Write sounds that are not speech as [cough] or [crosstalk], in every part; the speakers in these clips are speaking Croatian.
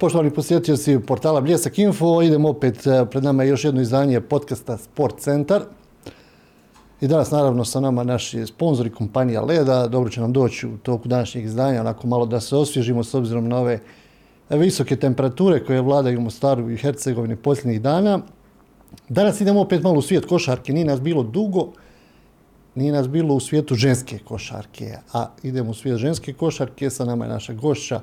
Poštovani posjetioci portala Bljesak Info, idemo opet, e, pred nama još jedno izdanje podcasta Sport Centar. I danas naravno sa nama naši sponzori kompanija Leda, dobro će nam doći u toku današnjeg izdanja, onako malo da se osvježimo s obzirom na ove visoke temperature koje vladaju u Mostaru i Hercegovini posljednjih dana. Danas idemo opet malo u svijet košarke, nije nas bilo dugo, nije nas bilo u svijetu ženske košarke, a idemo u svijet ženske košarke, sa nama je naša gošća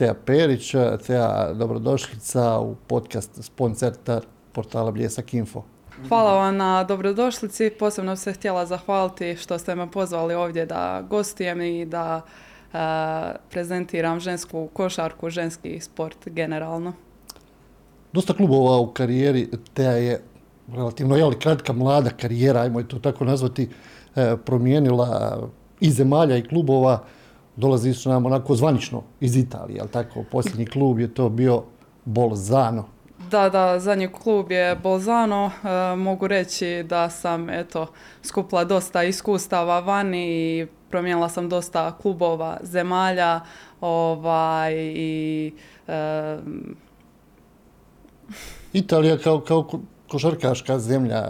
Teja Perić. Teja, dobrodošlica u podcast Sponcertar portala Bljesak Info. Hvala vam na dobrodošlici. Posebno se htjela zahvaliti što ste me pozvali ovdje da gostujem i da e, prezentiram žensku košarku, ženski sport generalno. Dosta klubova u karijeri, Teja je relativno jeli, kratka mlada karijera, ajmo je to tako nazvati, e, promijenila i zemalja i klubova. Dolazi su nam onako zvanično iz Italije, ali tako, posljednji klub je to bio Bolzano. Da, da, zadnji klub je Bolzano. E, mogu reći da sam eto, skupila dosta iskustava vani i promijenila sam dosta klubova, zemalja ovaj, i... E, Italija kao, kao košarkaška zemlja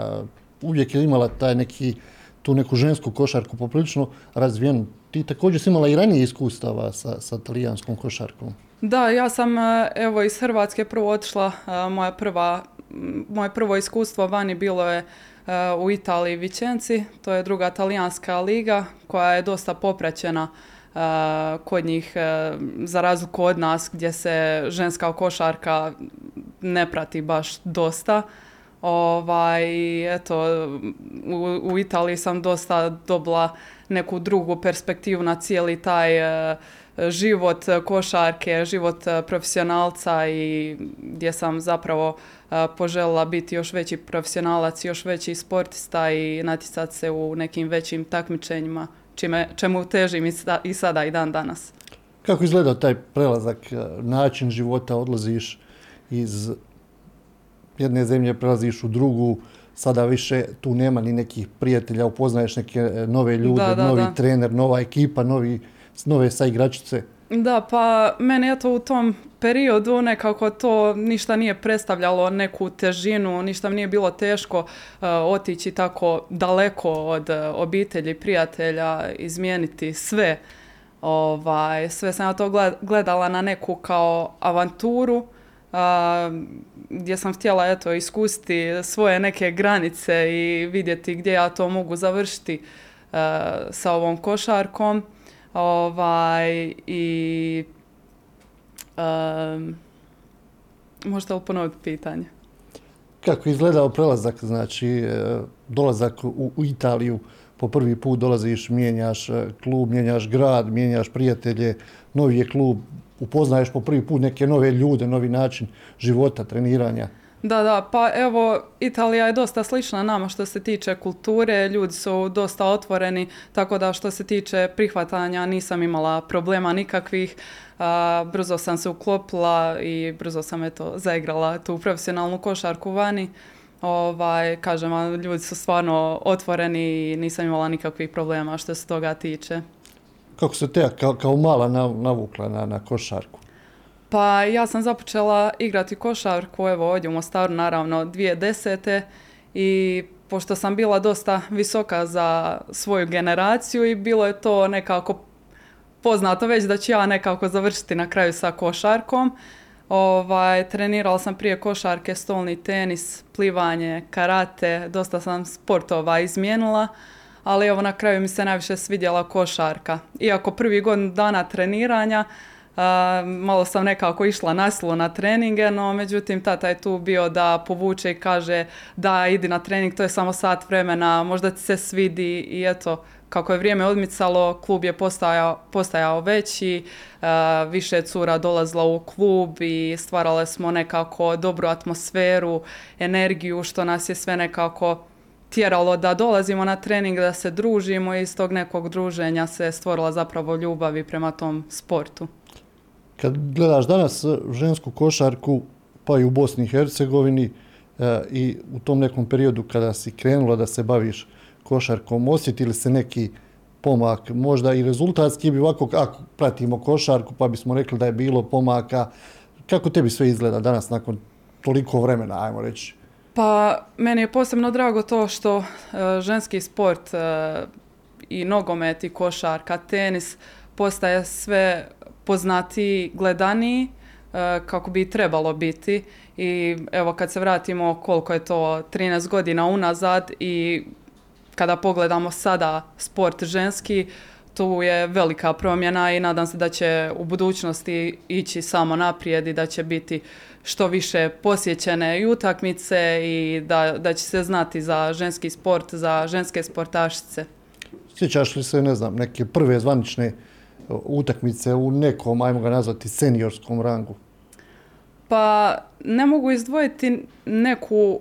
uvijek je imala taj neki, tu neku žensku košarku poprilično razvijenu. Ti također si imala i ranije iskustava sa, sa talijanskom košarkom. Da, ja sam e, evo iz Hrvatske prvo otišla, e, moja prva, moje prvo iskustvo vani bilo je e, u Italiji Vicenci, to je druga talijanska liga koja je dosta popraćena kod njih za razliku od nas gdje se ženska košarka ne prati baš dosta. Ovaj, eto, u, u Italiji sam dosta dobila neku drugu perspektivu na cijeli taj život košarke, život e, profesionalca i gdje sam zapravo e, poželjela biti još veći profesionalac, još veći sportista i natjecati se u nekim većim takmičenjima, čime, čemu težim i sada i dan danas. Kako izgleda taj prelazak, e, način života, odlaziš iz jedne zemlje, prelaziš u drugu, sada više tu nema ni nekih prijatelja, upoznaješ neke nove ljude, novi trener, nova ekipa, novi nove sa igračice? Da, pa meni je to u tom periodu nekako to ništa nije predstavljalo neku težinu, ništa nije bilo teško uh, otići tako daleko od uh, obitelji, prijatelja, izmijeniti sve. Ovaj, sve sam ja to gledala na neku kao avanturu uh, gdje sam htjela eto iskusiti svoje neke granice i vidjeti gdje ja to mogu završiti sa ovom košarkom. Ovaj, i um, možete li ponoviti pitanje? Kako je izgledao prelazak, znači e, dolazak u, u Italiju, po prvi put dolaziš, mijenjaš e, klub, mijenjaš grad, mijenjaš prijatelje, novi je klub, upoznaješ po prvi put neke nove ljude, novi način života, treniranja. Da, da, pa evo, Italija je dosta slična nama što se tiče kulture, ljudi su dosta otvoreni, tako da što se tiče prihvatanja nisam imala problema nikakvih. brzo sam se uklopila i brzo sam eto zaigrala tu profesionalnu košarku vani. Ovaj, kažem vam, ljudi su stvarno otvoreni i nisam imala nikakvih problema što se toga tiče. Kako se te kao, kao mala navukla na, na košarku? Pa ja sam započela igrati košarku, evo ovdje u Mostaru naravno 2010. I pošto sam bila dosta visoka za svoju generaciju i bilo je to nekako poznato već da ću ja nekako završiti na kraju sa košarkom. Ovaj, trenirala sam prije košarke, stolni tenis, plivanje, karate, dosta sam sportova izmijenila, ali evo na kraju mi se najviše svidjela košarka. Iako prvi godin dana treniranja malo sam nekako išla nasilo na treninge, no međutim tata je tu bio da povuče i kaže da idi na trening, to je samo sat vremena, možda ti se svidi i eto, kako je vrijeme odmicalo, klub je postajao, postajao veći, više cura dolazila u klub i stvarale smo nekako dobru atmosferu, energiju, što nas je sve nekako tjeralo da dolazimo na trening, da se družimo i iz tog nekog druženja se stvorila zapravo ljubav prema tom sportu. Kad gledaš danas e, žensku košarku, pa i u Bosni i Hercegovini e, i u tom nekom periodu kada si krenula da se baviš košarkom, osjetili se neki pomak, možda i rezultatski bi ovako, ako pratimo košarku, pa bismo rekli da je bilo pomaka, Kako tebi sve izgleda danas nakon toliko vremena, ajmo reći? Pa, meni je posebno drago to što e, ženski sport e, i nogomet i košarka, tenis postaje sve poznatiji, gledaniji e, kako bi trebalo biti. I evo kad se vratimo koliko je to 13 godina unazad i kada pogledamo sada sport ženski, tu je velika promjena i nadam se da će u budućnosti ići samo naprijed i da će biti što više posjećene i utakmice i da, da će se znati za ženski sport, za ženske sportašice. Sjećaš li se, ne znam, neke prve zvanične utakmice u nekom, ajmo ga nazvati, seniorskom rangu? Pa ne mogu izdvojiti neku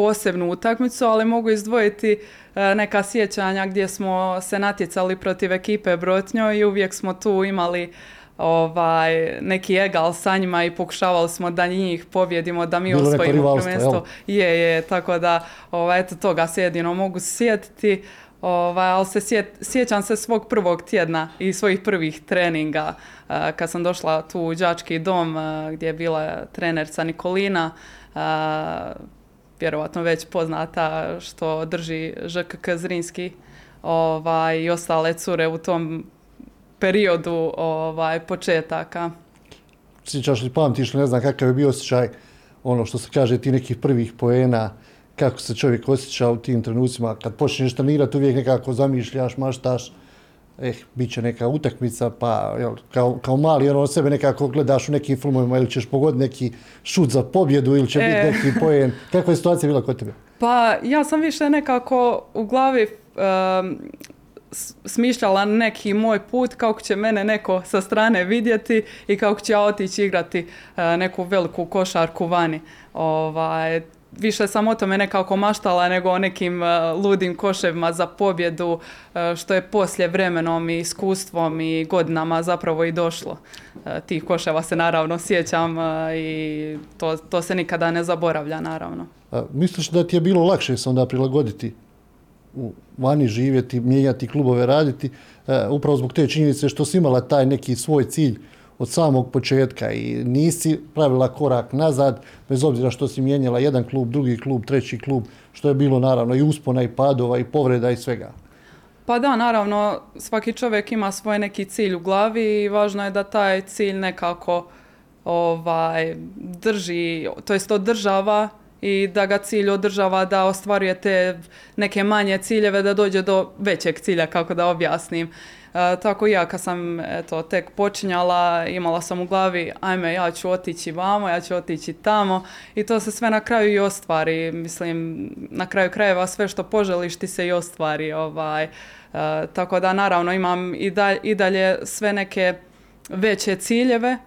posebnu utakmicu, ali mogu izdvojiti e, neka sjećanja gdje smo se natjecali protiv ekipe Brotnjo i uvijek smo tu imali ovaj, neki egal sa njima i pokušavali smo da njih pobjedimo, da mi osvojimo prvenstvo. Je, je, tako da ovaj, eto, toga se jedino mogu sjetiti. Ovaj, ali se sjećam se svog prvog tjedna i svojih prvih treninga uh, kad sam došla tu u đački dom uh, gdje je bila trenerca Nikolina, uh, vjerovatno već poznata što drži ŽKK Zrinski ovaj, i ostale cure u tom periodu ovaj, početaka. Sjećaš li, pamtiš li, ne znam kakav je bio osjećaj, ono što se kaže, ti nekih prvih poena, kako se čovjek osjeća u tim trenucima, kad počneš trenirati uvijek nekako zamišljaš, maštaš, eh, bit će neka utakmica, pa jel, kao, kao mali ono sebe nekako gledaš u nekim filmovima ili ćeš pogoditi neki šut za pobjedu ili će biti e. neki poen. Kakva je situacija bila kod tebe? Pa ja sam više nekako u glavi um, smišljala neki moj put kako će mene neko sa strane vidjeti i kako će ja otići igrati uh, neku veliku košarku vani. Ovaj, više sam o tome nekako maštala nego o nekim uh, ludim koševima za pobjedu uh, što je poslije vremenom i iskustvom i godinama zapravo i došlo. Uh, tih koševa se naravno sjećam i to, to se nikada ne zaboravlja naravno. A, misliš da ti je bilo lakše se onda prilagoditi u vani živjeti, mijenjati klubove, raditi, upravo zbog te činjenice što si imala taj neki svoj cilj od samog početka i nisi pravila korak nazad, bez obzira što si mijenjala jedan klub, drugi klub, treći klub, što je bilo naravno i uspona i padova i povreda i svega. Pa da, naravno, svaki čovjek ima svoj neki cilj u glavi i važno je da taj cilj nekako ovaj, drži, to jest održava i da ga cilj održava da ostvaruje te neke manje ciljeve da dođe do većeg cilja, kako da objasnim. E, tako i ja kad sam eto, tek počinjala, imala sam u glavi ajme ja ću otići vamo, ja ću otići tamo i to se sve na kraju i ostvari. Mislim, na kraju krajeva sve što poželiš ti se i ostvari. Ovaj. E, tako da naravno imam i, dalje, i dalje sve neke veće ciljeve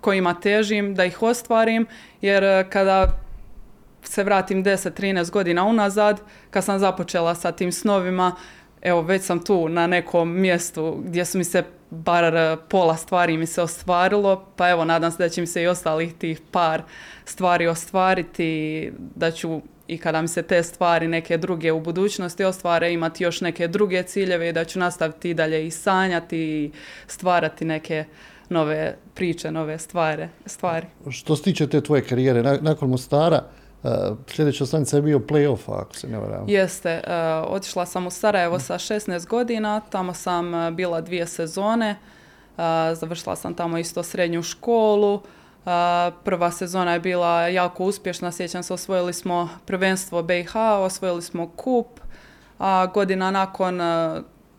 kojima težim da ih ostvarim jer kada se vratim 10-13 godina unazad, kad sam započela sa tim snovima, evo već sam tu na nekom mjestu gdje su mi se bar e, pola stvari mi se ostvarilo, pa evo nadam se da će mi se i ostalih tih par stvari ostvariti, da ću i kada mi se te stvari neke druge u budućnosti ostvare imati još neke druge ciljeve i da ću nastaviti i dalje i sanjati i stvarati neke nove priče, nove stvari. stvari. Što se tiče te tvoje karijere, nakon Mostara, sljedeća stanica je bio play-off, ako se ne varam. Jeste. Uh, otišla sam u Sarajevo sa 16 godina, tamo sam uh, bila dvije sezone. Završila sam tamo isto srednju školu. Prva sezona je bila jako uspješna, sjećam se, osvojili smo prvenstvo BiH, osvojili smo kup, a godina nakon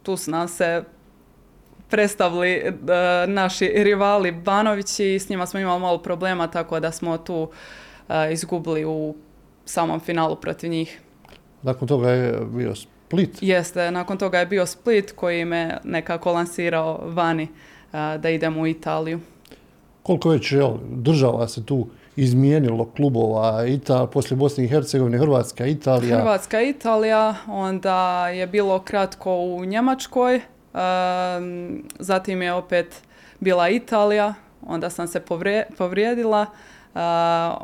tu su nam se predstavili naši rivali Banovići i s njima smo imali malo problema, tako da smo tu izgubili u samom finalu protiv njih. Nakon toga je bio Split. Jeste, nakon toga je bio Split koji me nekako lansirao vani da idem u Italiju. Koliko već jel, država se tu izmijenilo klubova Italija, poslije Bosne i Hercegovine, Hrvatska, Italija? Hrvatska, Italija, onda je bilo kratko u Njemačkoj, zatim je opet bila Italija, onda sam se povrijedila,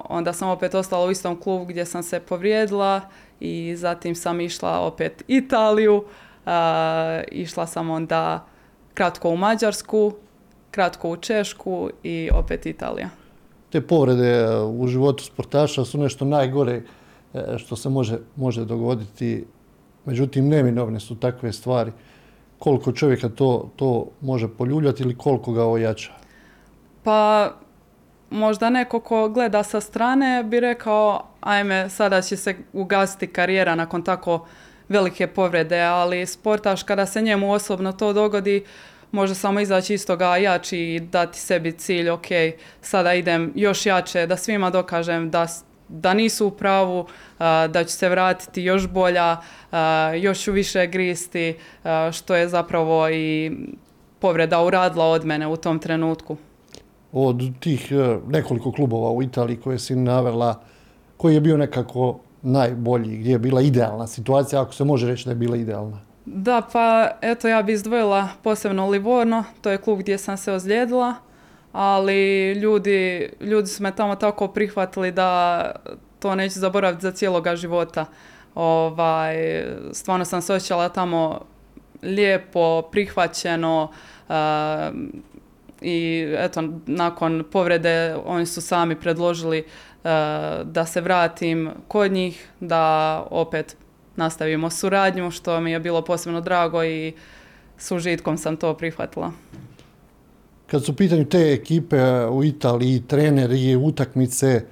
onda sam opet ostala u istom klubu gdje sam se povrijedila i zatim sam išla opet Italiju, išla sam onda kratko u Mađarsku, kratko u Češku i opet Italija. te povrede e, u životu sportaša su nešto najgore e, što se može, može dogoditi. Međutim, neminovne su takve stvari. Koliko čovjeka to, to može poljuljati ili koliko ga ojača? Pa možda neko ko gleda sa strane bi rekao ajme sada će se ugasiti karijera nakon tako velike povrede, ali sportaš kada se njemu osobno to dogodi može samo izaći iz toga jači i dati sebi cilj, ok, sada idem još jače, da svima dokažem da, da nisu u pravu, da ću se vratiti još bolja, još ću više gristi, što je zapravo i povreda uradila od mene u tom trenutku. Od tih e, nekoliko klubova u Italiji koje si navela, koji je bio nekako najbolji, gdje je bila idealna situacija, ako se može reći da je bila idealna? Da, pa eto ja bi izdvojila posebno Livorno, to je klub gdje sam se ozlijedila, ali ljudi, ljudi su me tamo tako prihvatili da to neću zaboraviti za cijeloga života. Ovaj, stvarno sam se osjećala tamo lijepo, prihvaćeno i eto, nakon povrede oni su sami predložili da se vratim kod njih, da opet nastavimo suradnju, što mi je bilo posebno drago i s užitkom sam to prihvatila. Kad su pitanju te ekipe u Italiji, treneri, utakmice,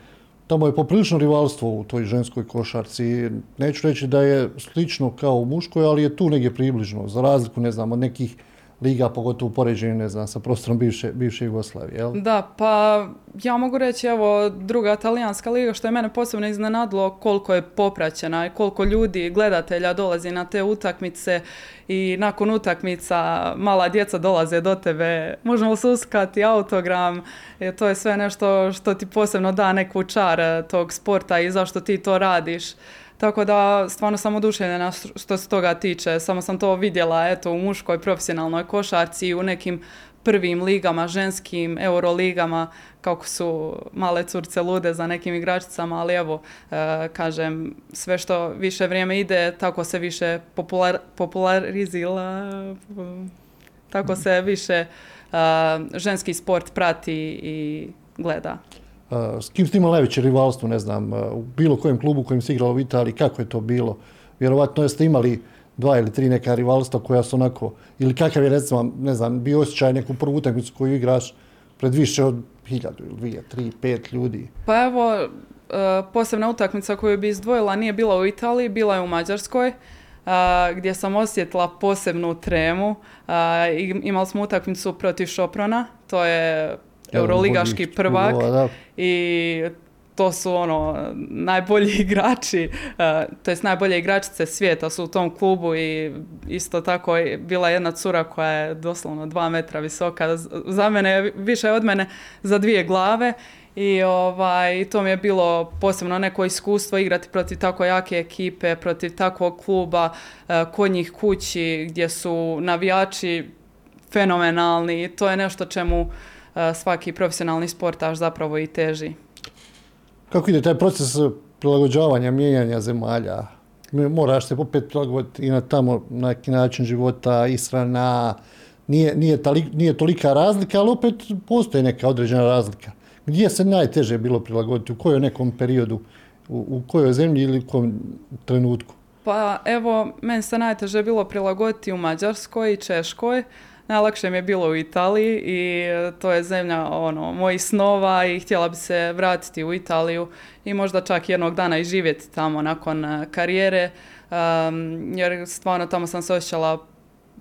tamo je poprilično rivalstvo u toj ženskoj košarci. Neću reći da je slično kao u muškoj, ali je tu negdje približno, za razliku, ne znam, od nekih liga, pogotovo u poređenju, ne znam, sa prostorom bivše, bivše Jugoslavije, jel? Da, pa ja mogu reći, evo, druga talijanska liga, što je mene posebno iznenadilo koliko je popraćena i koliko ljudi, gledatelja dolazi na te utakmice i nakon utakmica mala djeca dolaze do tebe, možemo suskati autogram, i to je sve nešto što ti posebno da neku čar tog sporta i zašto ti to radiš. Tako da stvarno sam oduševljena što se toga tiče. Samo sam to vidjela eto, u muškoj profesionalnoj košarci u nekim prvim ligama, ženskim euroligama, kako su male curce lude za nekim igračicama, ali evo, e, kažem, sve što više vrijeme ide, tako se više popular, popularizila, tako se više e, ženski sport prati i gleda. S kim ste imali najveće rivalstvo, ne znam, u bilo kojem klubu kojem se igralo u Italiji, kako je to bilo? Vjerovatno ste imali dva ili tri neka rivalstva koja su onako, ili kakav je recimo, ne znam, bio osjećaj neku prvu utakmicu koju igraš pred više od hiljadu ili dvije, tri, pet ljudi? Pa evo, e, posebna utakmica koju bi izdvojila nije bila u Italiji, bila je u Mađarskoj. gdje sam osjetila posebnu tremu. imali smo utakmicu protiv Šoprona, to je euroligaški prvak i to su ono najbolji [laughs] igrači, uh, to jest najbolje igračice svijeta su u tom klubu i isto tako je bila jedna cura koja je doslovno dva metra visoka, za mene više od mene za dvije glave i ovaj, to mi je bilo posebno neko iskustvo igrati protiv tako jake ekipe, protiv takvog kluba, uh, kod njih kući gdje su navijači fenomenalni i to je nešto čemu svaki profesionalni sportaš zapravo i teži. Kako ide taj proces prilagođavanja, mijenjanja zemalja? Moraš se opet prilagoditi i na tamo na neki način života, ishrana, nije, nije, nije tolika razlika, ali opet postoji neka određena razlika. Gdje se najteže bilo prilagoditi? U kojoj nekom periodu? U, u kojoj zemlji ili u kom trenutku? Pa evo, meni se najteže bilo prilagoditi u Mađarskoj i Češkoj. Najlakše mi je bilo u Italiji i to je zemlja ono, mojih snova i htjela bi se vratiti u Italiju i možda čak jednog dana i živjeti tamo nakon e, karijere jer stvarno tamo sam se osjećala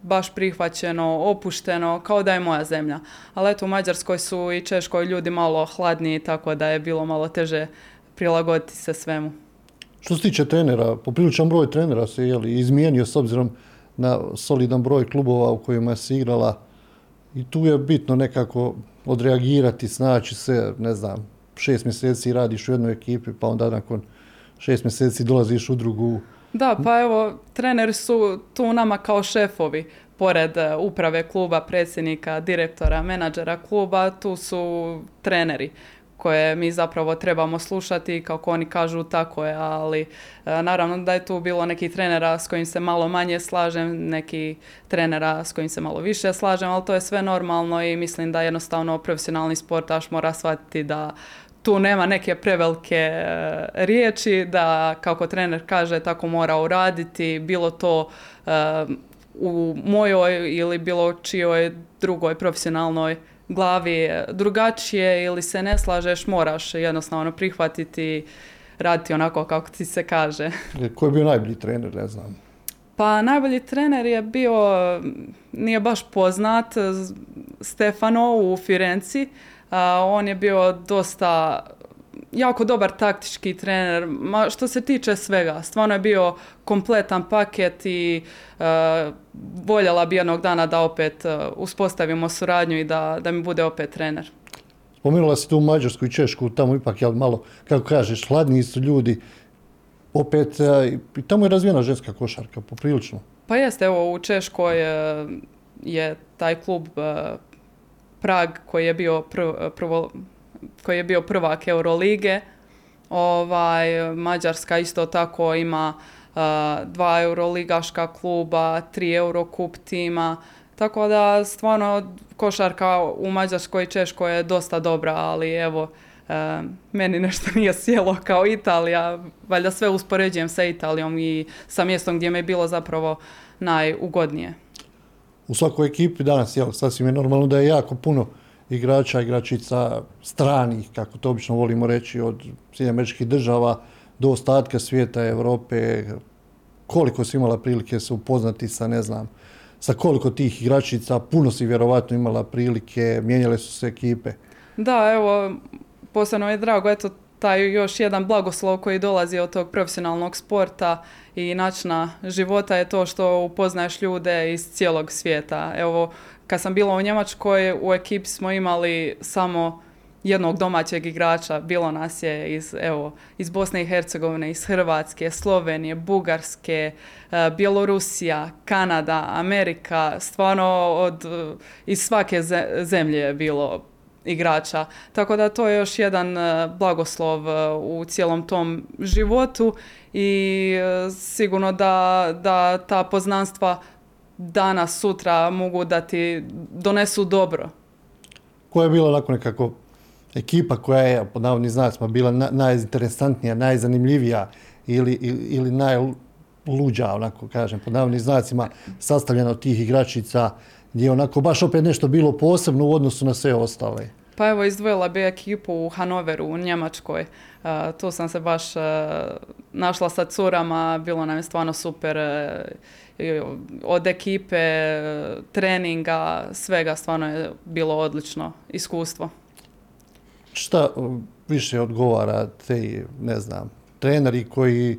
baš prihvaćeno, opušteno, kao da je moja zemlja. Ali eto u Mađarskoj su i Češkoj ljudi malo hladniji, tako da je bilo malo teže prilagoditi se svemu. Što se tiče trenera, popriličan broj trenera se je izmijenio s obzirom na solidan broj klubova u kojima si igrala i tu je bitno nekako odreagirati, snaći se, ne znam, šest mjeseci radiš u jednoj ekipi, pa onda nakon šest mjeseci dolaziš u drugu. Da, pa evo, treneri su tu nama kao šefovi, pored e, uprave kluba, predsjednika, direktora, menadžera kluba, tu su treneri koje mi zapravo trebamo slušati, kako oni kažu tako je, ali e, naravno da je tu bilo neki trenera s kojim se malo manje slažem, neki trenera s kojim se malo više slažem, ali to je sve normalno i mislim da jednostavno profesionalni sportaš mora shvatiti da tu nema neke prevelike e, riječi, da kako trener kaže tako mora uraditi, bilo to e, u mojoj ili bilo čijoj drugoj profesionalnoj glavi drugačije ili se ne slažeš, moraš jednostavno prihvatiti raditi onako kako ti se kaže. Ko je bio najbolji trener, ne znam? Pa najbolji trener je bio, nije baš poznat, Stefano u Firenci. on je bio dosta jako dobar taktički trener, ma što se tiče svega. Stvarno je bio kompletan paket i uh, voljela bi jednog dana da opet uh, uspostavimo suradnju i da, da mi bude opet trener. Spomenula si tu Mađarsku i Češku, tamo ipak je malo, kako kažeš, hladniji su ljudi. Opet, i tamo je razvijena ženska košarka, poprilično. Pa jeste, evo u Češkoj je taj klub Prag koji je bio prvo koji je bio prvak Eurolige. Ovaj, Mađarska isto tako ima uh, dva Euroligaška kluba, tri Eurokup tima. Tako da stvarno košarka u Mađarskoj i Češkoj je dosta dobra, ali evo meni nešto [laughs] nije sjelo kao Italija. Valjda sve uspoređujem sa Italijom i sa mjestom gdje mi je bilo zapravo najugodnije. U svakoj ekipi danas, jel, sasvim je normalno da je jako puno igrača, igračica stranih, kako to obično volimo reći, od američkih država do ostatka svijeta, Europe, koliko si imala prilike se upoznati sa, ne znam, sa koliko tih igračica, puno si vjerovatno imala prilike, mijenjale su se ekipe. Da, evo, posebno je drago, eto, taj još jedan blagoslov koji dolazi od tog profesionalnog sporta i načina života je to što upoznaješ ljude iz cijelog svijeta. Evo, kad sam bila u Njemačkoj, u ekipi smo imali samo jednog domaćeg igrača, bilo nas je iz, evo, iz Bosne i Hercegovine, iz Hrvatske, Slovenije, Bugarske, e, Bjelorusija, Kanada, Amerika, stvarno od, iz svake zemlje je bilo igrača. Tako da to je još jedan e, blagoslov e, u cijelom tom životu i sigurno da, da ta poznanstva danas, sutra mogu da ti donesu dobro. Koja je bila onako nekako ekipa koja je, po navodnim znacima, bila na, najinteresantnija, najzanimljivija ili, ili, ili najluđa, onako kažem, po navodnim znacima, sastavljena od tih igračica, gdje je onako baš opet nešto bilo posebno u odnosu na sve ostale. Pa evo, izdvojila bi ekipu u Hanoveru, u Njemačkoj. Uh, tu sam se baš uh, našla sa curama, bilo nam je stvarno super. Uh, od ekipe, treninga, svega stvarno je bilo odlično iskustvo. Šta više odgovara te, ne znam, treneri koji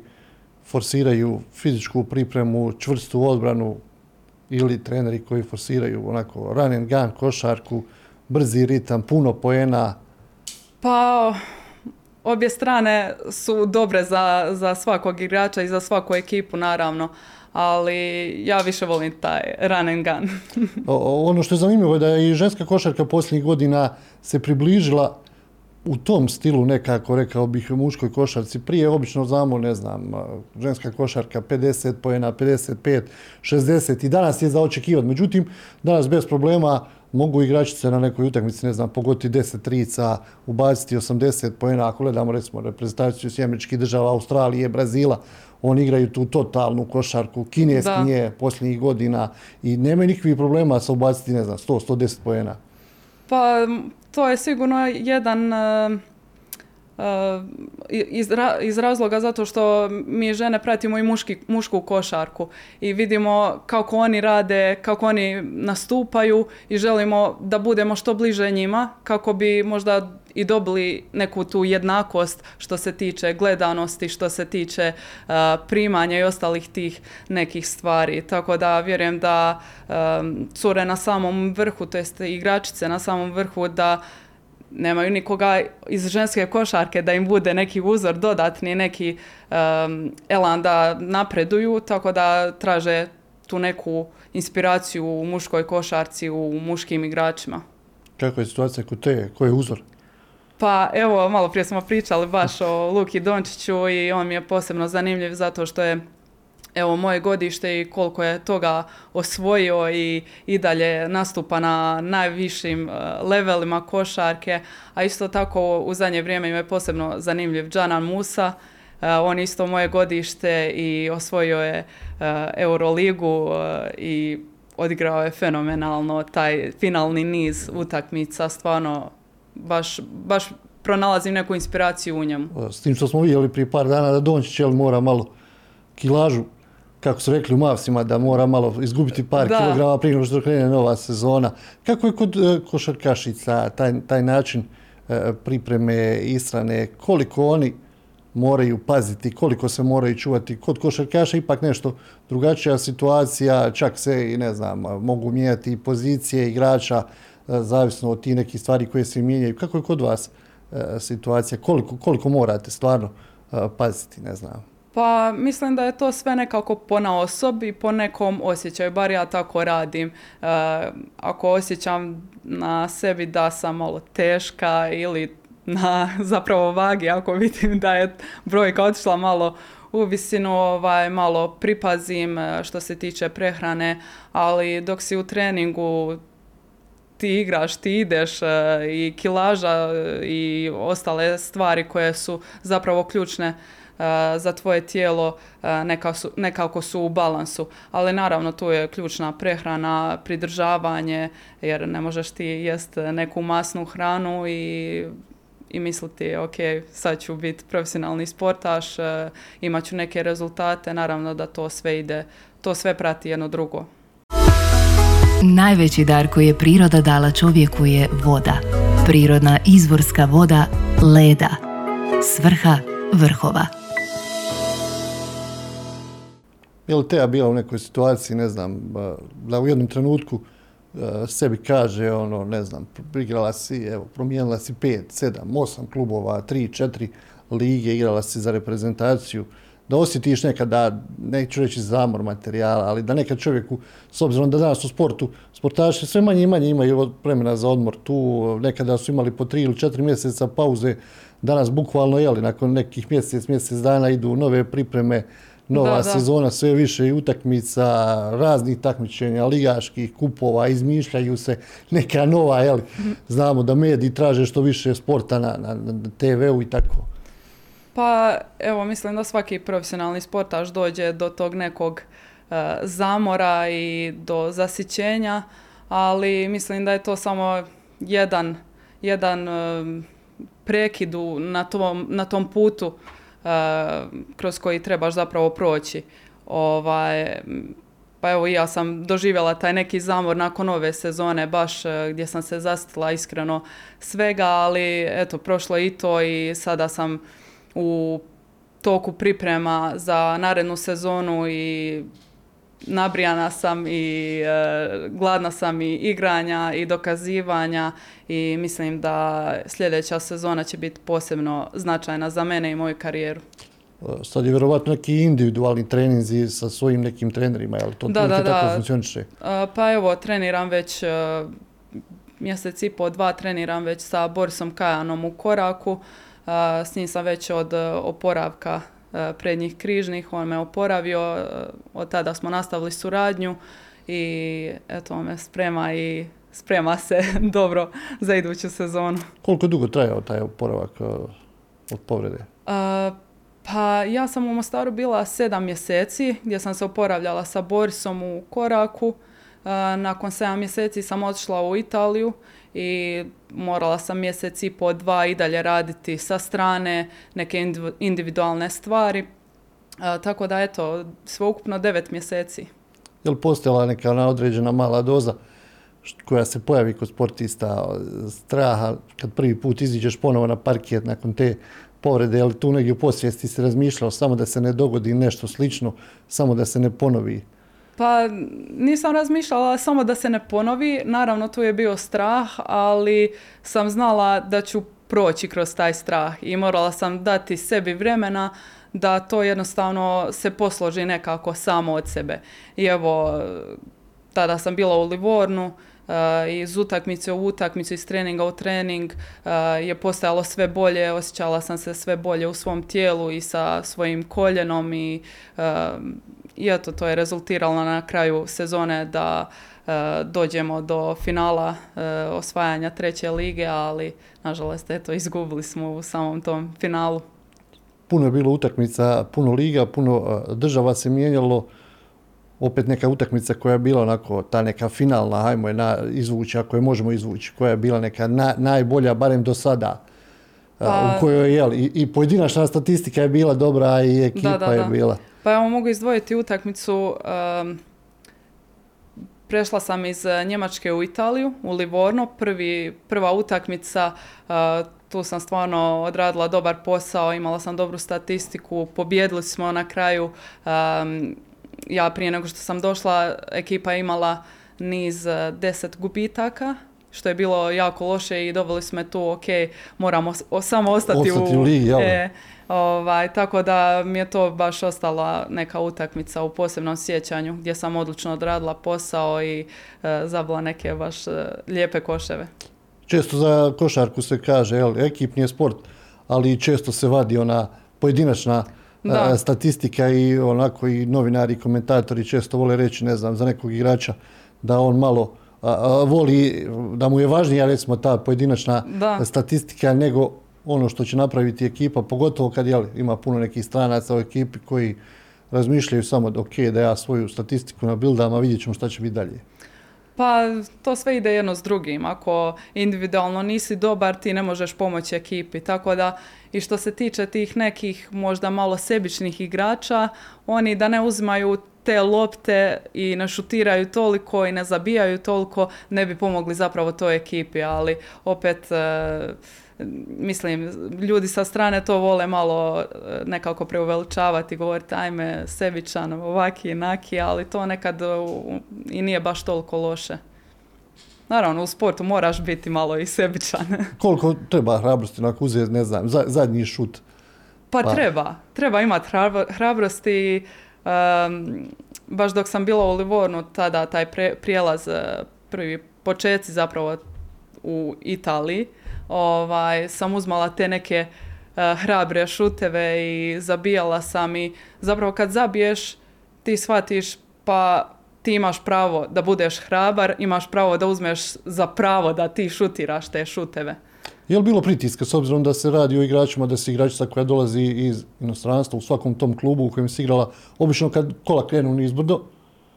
forsiraju fizičku pripremu, čvrstu odbranu ili treneri koji forsiraju onako run and gun, košarku, brzi ritam, puno poena? Pa, obje strane su dobre za, za svakog igrača i za svaku ekipu, naravno ali ja više volim taj run and gun. [laughs] ono što je zanimljivo je da je i ženska košarka posljednjih godina se približila u tom stilu nekako, rekao bih, muškoj košarci. Prije obično znamo, ne znam, ženska košarka 50 pojena, 55, 60 i danas je za očekivati. Međutim, danas bez problema mogu igračice na nekoj utakmici, ne znam, pogoditi 10 trica, ubaciti 80 pojena, ako gledamo recimo reprezentaciju sjemeničkih država, Australije, Brazila, oni igraju tu totalnu košarku, kineski nje posljednjih godina i nemaju nikakvih problema sa ubaciti, ne znam, 100-110 pojena. Pa to je sigurno jedan uh, iz, iz razloga zato što mi žene pratimo i muški, mušku košarku i vidimo kako oni rade, kako oni nastupaju i želimo da budemo što bliže njima kako bi možda i dobili neku tu jednakost što se tiče gledanosti, što se tiče primanja i ostalih tih nekih stvari. Tako da vjerujem da cure na samom vrhu, to jest igračice na samom vrhu da nemaju nikoga iz ženske košarke da im bude neki uzor dodatni, neki elan da napreduju, tako da traže tu neku inspiraciju u muškoj košarci, u muškim igračima. Kako je situacija kod te? Ko je uzor? Pa evo, malo prije smo pričali baš o Luki Dončiću i on mi je posebno zanimljiv zato što je evo moje godište i koliko je toga osvojio i, i dalje nastupa na najvišim uh, levelima košarke, a isto tako u zadnje vrijeme im je posebno zanimljiv Džanan Musa, uh, on isto moje godište i osvojio je uh, Euroligu i odigrao je fenomenalno taj finalni niz utakmica, stvarno baš, baš pronalazim neku inspiraciju u njemu. S tim što smo vidjeli prije par dana da Dončić mora malo kilažu kako su rekli u Mavsima, da mora malo izgubiti par da. kilograma prije nego što krene nova sezona. Kako je kod e, košarkašica taj, taj način e, pripreme ishrane, koliko oni moraju paziti, koliko se moraju čuvati. Kod košarkaša ipak nešto drugačija situacija, čak se i ne znam, mogu mijenjati pozicije igrača, e, zavisno od tih nekih stvari koje se mijenjaju. Kako je kod vas situacija? Koliko, koliko morate stvarno paziti, ne znam? Pa mislim da je to sve nekako po na osobi, po nekom osjećaju, bar ja tako radim. E, ako osjećam na sebi da sam malo teška ili na [laughs] zapravo vagi, ako vidim da je brojka otišla malo u visinu, ovaj, malo pripazim e, što se tiče prehrane, ali dok si u treningu ti igraš, ti ideš e, i kilaža i ostale stvari koje su zapravo ključne za tvoje tijelo neka su, nekako su u balansu. Ali naravno tu je ključna prehrana, pridržavanje jer ne možeš ti jest neku masnu hranu i i misliti ok, sad ću biti profesionalni sportaš, imat ću neke rezultate, naravno da to sve ide, to sve prati jedno drugo. Najveći dar koji je priroda dala čovjeku je voda. Prirodna izvorska voda leda. Svrha vrhova. Je li Teja bila u nekoj situaciji, ne znam, da u jednom trenutku sebi kaže, ono, ne znam, igrala si, evo, promijenila si pet, sedam, osam klubova, tri, četiri lige, igrala si za reprezentaciju, da osjetiš nekad da, neću reći zamor materijala, ali da nekad čovjeku, s obzirom da danas u sportu, sportaši sve manje i manje imaju vremena za odmor, tu nekada su imali po tri ili četiri mjeseca pauze, danas bukvalno, jeli, nakon nekih mjesec, mjesec dana idu nove pripreme, nova da, sezona, sve više utakmica, raznih takmičenja, ligaških kupova, izmišljaju se neka nova, jel? Znamo da mediji traže što više sporta na, na, na TV-u i tako. Pa, evo, mislim da svaki profesionalni sportaš dođe do tog nekog uh, zamora i do zasićenja, ali mislim da je to samo jedan, jedan uh, prekid na tom, na tom putu kroz koji trebaš zapravo proći. Ovaj, pa evo ja sam doživjela taj neki zamor nakon ove sezone baš e, gdje sam se zastila iskreno svega, ali eto prošlo i to i sada sam u toku priprema za narednu sezonu i nabrijana sam i e, gladna sam i igranja i dokazivanja i mislim da sljedeća sezona će biti posebno značajna za mene i moju karijeru. E, sad je vjerovatno neki individualni treninzi sa svojim nekim trenerima, je li to da, da, tako da. funkcioniše? E, pa evo, treniram već mjesec i po, dva treniram već sa Borisom Kajanom u koraku. S njim sam već od oporavka E, prednjih križnih, on me oporavio, e, od tada smo nastavili suradnju i eto on me sprema i sprema se [laughs] dobro za iduću sezonu. Koliko dugo trajao taj oporavak e, od povrede? pa ja sam u Mostaru bila sedam mjeseci gdje sam se oporavljala sa Borisom u koraku. nakon sedam mjeseci sam otišla u Italiju i morala sam mjesec i po dva i dalje raditi sa strane neke individualne stvari. tako da eto, sveukupno devet mjeseci. Je li postojala neka određena mala doza koja se pojavi kod sportista straha kad prvi put iziđeš ponovo na parkijet nakon te povrede, ali tu negdje u posvijesti se razmišljao samo da se ne dogodi nešto slično, samo da se ne ponovi pa nisam razmišljala samo da se ne ponovi, naravno tu je bio strah, ali sam znala da ću proći kroz taj strah i morala sam dati sebi vremena da to jednostavno se posloži nekako samo od sebe. I evo, tada sam bila u Livornu, uh, iz utakmice u utakmicu, iz treninga u trening uh, je postajalo sve bolje, osjećala sam se sve bolje u svom tijelu i sa svojim koljenom i uh, I eto, to je rezultiralo na kraju sezone da e, dođemo do finala e, osvajanja treće lige, ali nažalost eto izgubili smo u samom tom finalu. Puno je bilo utakmica, puno liga, puno država se mijenjalo. Opet neka utakmica koja je bila onako ta neka finalna, hajmo je na, izvući ako je možemo izvući, koja je bila neka najbolja, barem do sada. Pa, u kojoj je, i, i pojedinačna statistika je bila dobra i ekipa je bila. Pa ja mogu izdvojiti utakmicu, prešla sam iz Njemačke u Italiju, u Livorno, Prvi, prva utakmica, uh, tu sam stvarno odradila dobar posao, imala sam dobru statistiku, pobjedili smo na kraju, ja prije nego što sam došla, ekipa je imala niz eh, deset gubitaka, što je bilo jako loše i doveli smo tu, ok, moramo samo ostati, ostati u, u ligi, e, ovaj, tako da mi je to baš ostala neka utakmica u posebnom sjećanju gdje sam odlično odradila posao i e, zabila neke baš e, lijepe koševe. Često za košarku se kaže, jel, ekipni je sport, ali često se vadi ona pojedinačna e, statistika i onako i novinari i komentatori često vole reći, ne znam, za nekog igrača da on malo voli, da mu je važnija recimo ta pojedinačna statistika nego ono što će napraviti ekipa, pogotovo kad jel, ima puno nekih stranaca u ekipi koji razmišljaju samo da ok, da ja svoju statistiku na bildama, vidjet ćemo šta će biti dalje. Pa to sve ide jedno s drugim. Ako individualno nisi dobar, ti ne možeš pomoći ekipi. Tako da i što se tiče tih nekih možda malo sebičnih igrača, oni da ne uzimaju te lopte i ne šutiraju toliko i ne zabijaju toliko, ne bi pomogli zapravo toj ekipi, ali opet e, mislim, ljudi sa strane to vole malo e, nekako preuveličavati, govoriti ajme sebičan, ovaki, naki, ali to nekad i nije baš toliko loše. Naravno, u sportu moraš biti malo i sebičan. [laughs] Koliko treba hrabrosti onako uzeti, ne znam, zadnji šut? Pa, pa, treba. Treba imati hrabrosti. baš dok sam bila u Livornu, tada taj prijelaz, e, prvi početci zapravo u Italiji, ovaj, sam uzmala te neke uh, hrabre šuteve i zabijala sam i zapravo kad zabiješ ti shvatiš pa ti imaš pravo da budeš hrabar, imaš pravo da uzmeš za pravo da ti šutiraš te šuteve. Je li bilo pritiska s obzirom da se radi o igračima, da se igračica koja dolazi iz inostranstva u svakom tom klubu u kojem se igrala, obično kad kola krenu nizbrdo,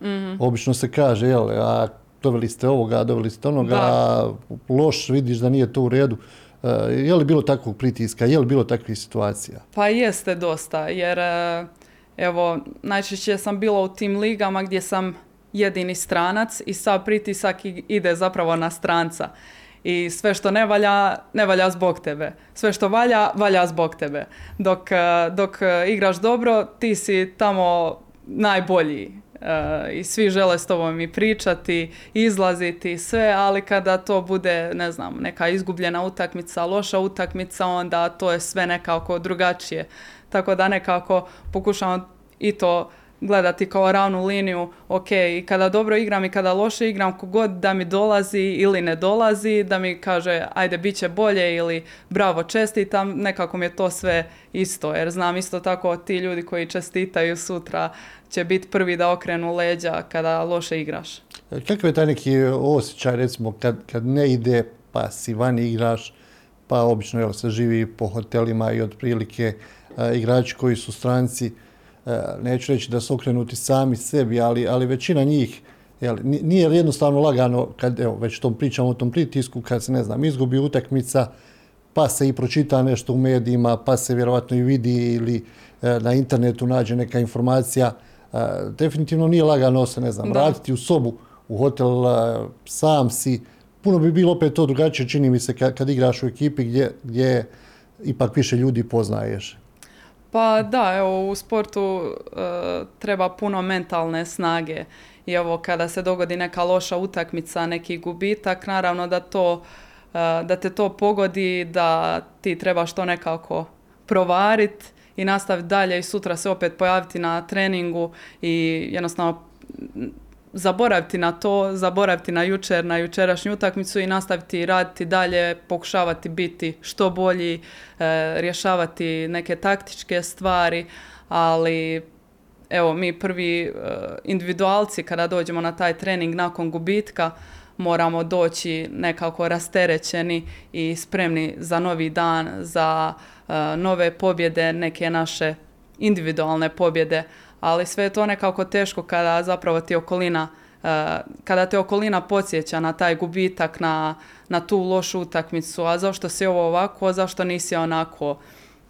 mm obično se kaže, jel, a doveli ste ovoga, doveli ste onoga, loš, vidiš da nije to u redu. E, je li bilo takvog pritiska, je li bilo takvih situacija? Pa jeste dosta, jer e, evo, najčešće sam bila u tim ligama gdje sam jedini stranac i sav pritisak ide zapravo na stranca. I sve što ne valja, ne valja zbog tebe. Sve što valja, valja zbog tebe. Dok, e, dok igraš dobro, ti si tamo najbolji i svi žele s tobom i pričati, izlaziti, sve, ali kada to bude, ne znam, neka izgubljena utakmica, loša utakmica, onda to je sve nekako drugačije. Tako da nekako pokušavam i to gledati kao ravnu liniju, ok, kada dobro igram i kada loše igram, kogod da mi dolazi ili ne dolazi, da mi kaže ajde bit će bolje ili bravo čestitam, nekako mi je to sve isto, jer znam isto tako ti ljudi koji čestitaju sutra će biti prvi da okrenu leđa kada loše igraš. Kakav je taj neki osjećaj recimo kad, kad ne ide pa si vani igraš, pa obično jel, se živi po hotelima i otprilike igrači koji su stranci, E, neću reći da su okrenuti sami sebi, ali, ali većina njih jel, nije jednostavno lagano, kad evo, već tom pričamo o tom pritisku, kad se, ne znam, izgubi utakmica, pa se i pročita nešto u medijima, pa se vjerovatno i vidi ili e, na internetu nađe neka informacija. E, definitivno nije lagano se, ne znam, vratiti u sobu, u hotel, sam si. Puno bi bilo opet to drugačije, čini mi se, kad, kad igraš u ekipi gdje, gdje ipak više ljudi poznaješ. Pa da, evo u sportu e, treba puno mentalne snage. I evo kada se dogodi neka loša utakmica, neki gubitak, naravno da to e, da te to pogodi, da ti trebaš to nekako provarit i nastaviti dalje i sutra se opet pojaviti na treningu i jednostavno zaboraviti na to, zaboraviti na jučer, na jučerašnju utakmicu i nastaviti raditi dalje, pokušavati biti što bolji, e, rješavati neke taktičke stvari, ali evo mi prvi e, individualci kada dođemo na taj trening nakon gubitka moramo doći nekako rasterećeni i spremni za novi dan, za e, nove pobjede, neke naše individualne pobjede, ali sve je to nekako teško kada zapravo ti okolina e, kada te okolina podsjeća na taj gubitak, na, na tu lošu utakmicu, a zašto si ovo ovako, a zašto nisi onako.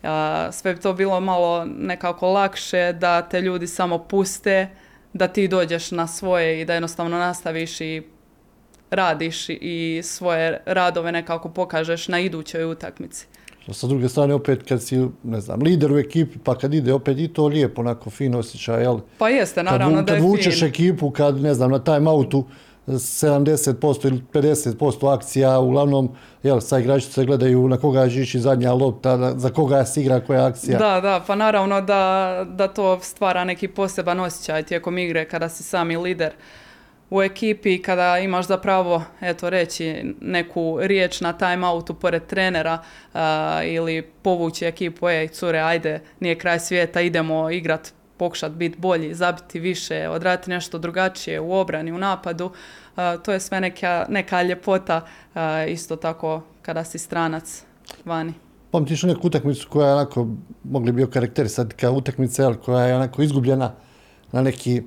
E, sve bi to bilo malo nekako lakše da te ljudi samo puste, da ti dođeš na svoje i da jednostavno nastaviš i radiš i svoje radove nekako pokažeš na idućoj utakmici. Sa druge strane, opet kad si, ne znam, lider u ekipi, pa kad ide opet i to lijepo, onako fino osjećaj, jel? Pa jeste, naravno kad, da je Kad vučeš fin. ekipu, kad, ne znam, na time outu 70% ili 50% akcija, uglavnom, jel, sa igrači se gledaju na koga će ići zadnja lopta, za koga se igra koja akcija. Da, da, pa naravno da, da to stvara neki poseban osjećaj tijekom igre kada si sami lider u ekipi kada imaš zapravo, eto reći, neku riječ na timeoutu pored trenera a, ili povući ekipu, ej cure, ajde, nije kraj svijeta, idemo igrat, pokušat biti bolji, zabiti više, odraditi nešto drugačije u obrani, u napadu. A, to je sve neka, neka ljepota, a, isto tako kada si stranac vani. Pamtiš neku utakmicu koja je onako, mogli bi okarakterisati kao utakmica, koja je onako izgubljena na neki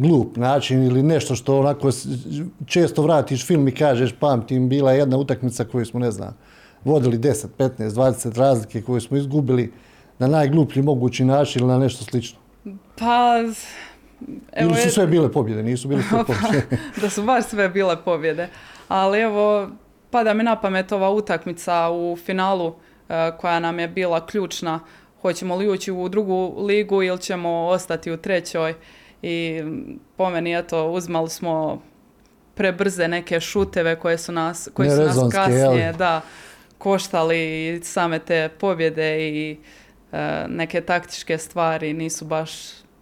glup način ili nešto što onako često vratiš film i kažeš pamtim, bila je jedna utakmica koju smo, ne znam, vodili 10, 15, 20 razlike koju smo izgubili na najgluplji mogući način ili na nešto slično. Pa, evo, ili su sve bile pobjede, nisu bile sve [laughs] pobjede. da su baš sve bile pobjede. Ali evo, pada mi na pamet ova utakmica u finalu e, koja nam je bila ključna. Hoćemo li ući u drugu ligu ili ćemo ostati u trećoj. I po meni, eto, uzmali smo prebrze neke šuteve koje su nas, koji su nas kasnije, jel? da, koštali same te pobjede i e, neke taktičke stvari nisu baš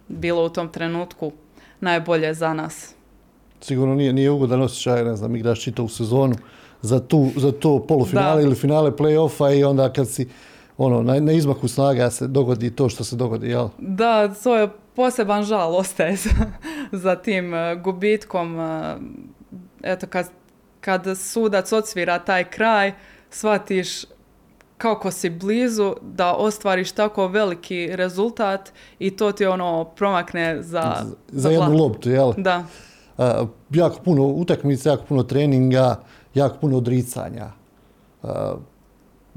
bilo u tom trenutku najbolje za nas. Sigurno nije, nije ugodan osjećaj, ne znam, igraš čitavu sezonu za, tu, za to polufinale Da. ili finale play-offa i onda kad si ono, na, na izmaku snaga se dogodi to što se dogodi, jel? Da, to je poseban žal ostaje za, za tim e, gubitkom. e, Eto, kad, kad sudac odsvira taj kraj, shvatiš kako si blizu da ostvariš tako veliki rezultat i to ti ono promakne za, za, za jednu loptu, jel? Da, A, jako puno utakmica, jako puno treninga, jako puno odricanja.